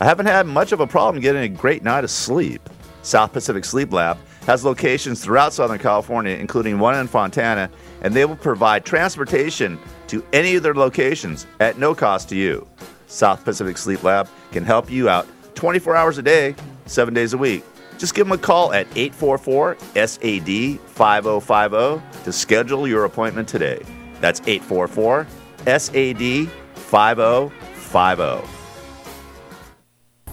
Speaker 31: I haven't had much of a problem getting a great night of sleep. South Pacific Sleep Lab has locations throughout Southern California, including one in Fontana, and they will provide transportation to any of their locations at no cost to you. South Pacific Sleep Lab can help you out 24 hours a day, seven days a week. Just give them a call at 844 SAD 5050 to schedule your appointment today. That's 844 SAD 5050.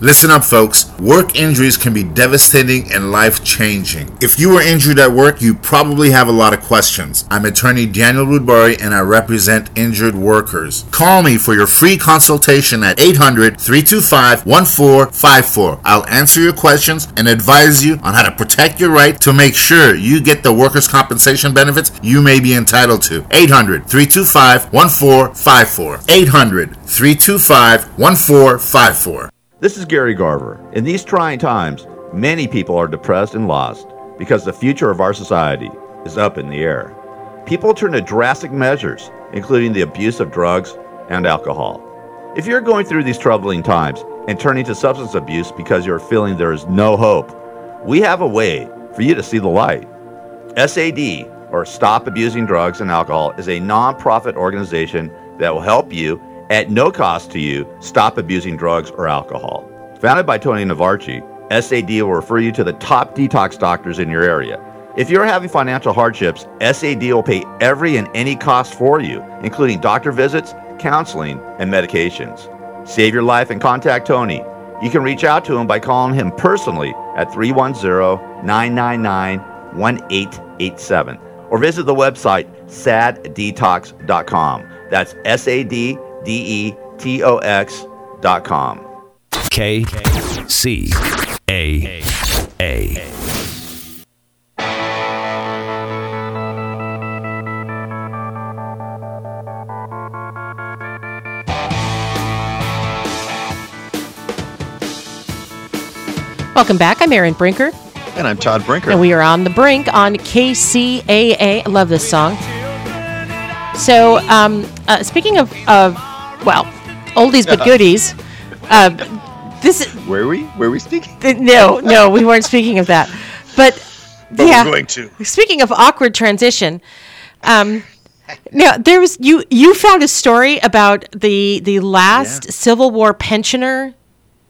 Speaker 32: Listen up, folks. Work injuries can be devastating and life changing. If you were injured at work, you probably have a lot of questions. I'm attorney Daniel Rudbury and I represent injured workers. Call me for your free consultation at 800 325 1454. I'll answer your questions and advise you on how to protect your right to make sure you get the workers' compensation benefits you may be entitled to. 800 325 1454. 800 325 1454.
Speaker 31: This is Gary Garver. In these trying times, many people are depressed and lost because the future of our society is up in the air. People turn to drastic measures, including the abuse of drugs and alcohol. If you're going through these troubling times and turning to substance abuse because you're feeling there is no hope, we have a way for you to see the light. SAD, or Stop Abusing Drugs and Alcohol, is a nonprofit organization that will help you at no cost to you stop abusing drugs or alcohol. Founded by Tony Navarchi, SAD will refer you to the top detox doctors in your area. If you're having financial hardships, SAD will pay every and any cost for you, including doctor visits, counseling, and medications. Save your life and contact Tony. You can reach out to him by calling him personally at 310 999 1887 or visit the website saddetox.com. That's S A D D E T O X dot com.
Speaker 33: K C A A.
Speaker 9: Welcome back. I'm Erin Brinker.
Speaker 10: And I'm Todd Brinker.
Speaker 9: And we are on the brink on KCAA. I love this song. So, um, uh, speaking of, of, well, oldies but goodies, uh, this
Speaker 10: Were we? Were we speaking?
Speaker 9: no, no, we weren't speaking of that. But,
Speaker 10: But we're
Speaker 9: yeah,
Speaker 10: going to.
Speaker 9: Speaking of awkward transition, um, now there was you you found a story about the the last Civil War pensioner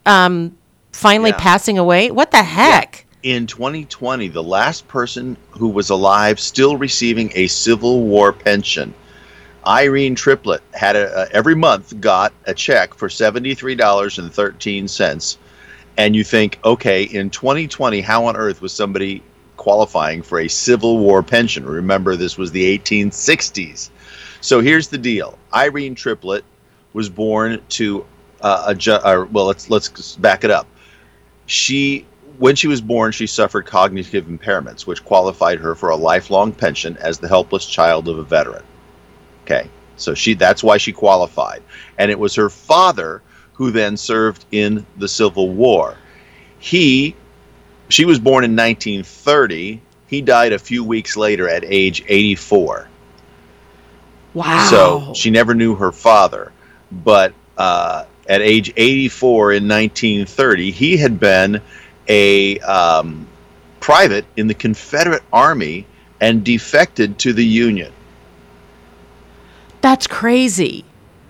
Speaker 9: um, finally
Speaker 10: Yeah.
Speaker 9: passing away. What the heck?
Speaker 10: In 2020, the last person who was alive still receiving a Civil War pension, Irene Triplett, had a, every month got a check for $73.13. And you think, okay, in 2020, how on earth was somebody qualifying for a Civil War pension? Remember, this was the 1860s. So here's the deal Irene Triplett was born to uh, a, ju- uh, well, let's, let's back it up she when she was born she suffered cognitive impairments which qualified her for a lifelong pension as the helpless child of a veteran okay so she that's why she qualified and it was her father who then served in the civil war he she was born in 1930 he died a few weeks later at age 84
Speaker 9: Wow.
Speaker 10: so she never knew her father. But uh, at age 84 in 1930, he had been a um, private in the Confederate Army and defected to the Union.
Speaker 9: That's crazy.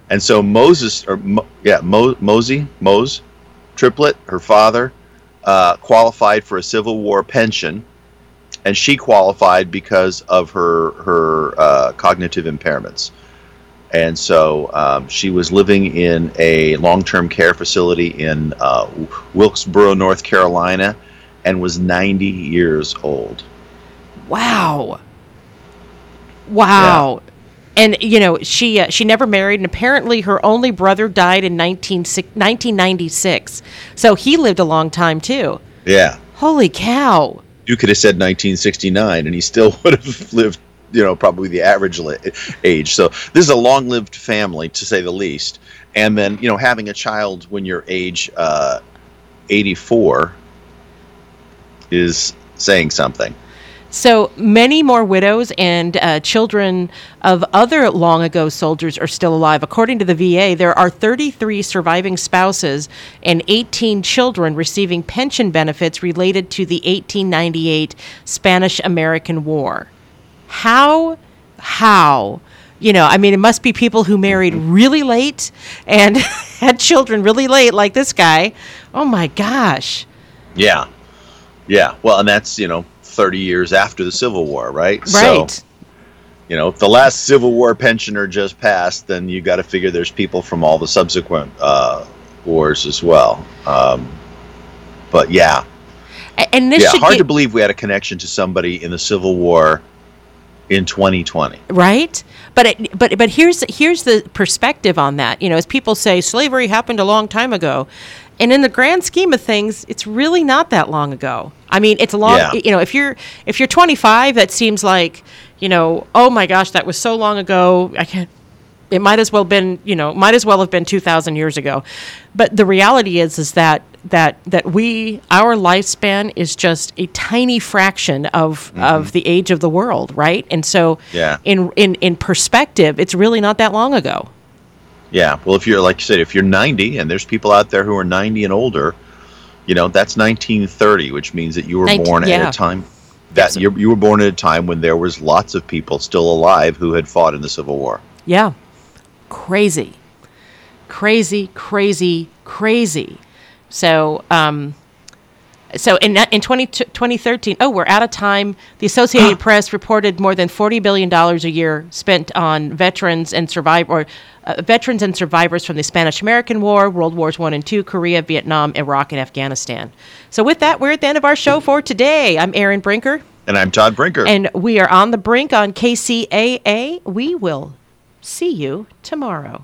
Speaker 10: And so Moses, or Mo, yeah, Mo, Mosey, Mose, Triplett, her father, uh, qualified for a Civil War pension, and she qualified because of her her uh, cognitive impairments. And so um, she was living in a long term care facility in uh, Wilkesboro, North Carolina, and was 90 years old.
Speaker 9: Wow. Wow. And you know she uh, she never married, and apparently her only brother died in 19, 1996. So he lived a long time too.
Speaker 10: Yeah.
Speaker 9: Holy cow!
Speaker 10: You could have said 1969, and he still would have lived, you know, probably the average li- age. So this is a long-lived family, to say the least. And then, you know, having a child when you're age uh, 84 is saying something.
Speaker 9: So many more widows and uh, children of other long ago soldiers are still alive. According to the VA, there are 33 surviving spouses and 18 children receiving pension benefits related to the 1898 Spanish American War. How? How? You know, I mean, it must be people who married really late and had children really late, like this guy. Oh my gosh.
Speaker 10: Yeah. Yeah. Well, and that's, you know, 30 years after the Civil War, right?
Speaker 9: Right.
Speaker 10: So, you know, if the last Civil War pensioner just passed, then you got to figure there's people from all the subsequent uh, wars as well. Um, but yeah.
Speaker 9: And this
Speaker 10: yeah, hard
Speaker 9: get-
Speaker 10: to believe we had a connection to somebody in the Civil War in 2020.
Speaker 9: right but it, but but here's here's the perspective on that. You know as people say slavery happened a long time ago. And in the grand scheme of things it's really not that long ago. I mean it's a long
Speaker 34: Yeah.
Speaker 9: you know if you're if you're 25 that seems like you know oh my gosh that was so long ago. I can't it might as well been you know might as well have been 2000 years ago. But the reality is is that that that we our lifespan is just a tiny fraction of mm-hmm. of the age of the world right? And so
Speaker 10: Yeah.
Speaker 9: in in in perspective it's really not that long ago.
Speaker 10: Yeah. Well, if you're, like you said, if you're 90 and there's people out there who are 90 and older, you know, that's 1930, which means that you were
Speaker 9: 19
Speaker 10: born at a time that you you were born at a time when there was lots of people still alive who had fought in the Civil War.
Speaker 9: yeah crazy crazy crazy crazy so um so in in 20, 2013 oh we're out of time the associated press reported more than 40 billion dollars a year spent on veterans and survive or uh, veterans and survivors from the Spanish American War, World Wars 1 and 2, Korea, Vietnam, Iraq and Afghanistan. So with that, we're at the end of our show for today. I'm Erin Brinker
Speaker 10: And I'm Todd Brinker.
Speaker 9: and we are on the brink on KCAA. We will see you tomorrow.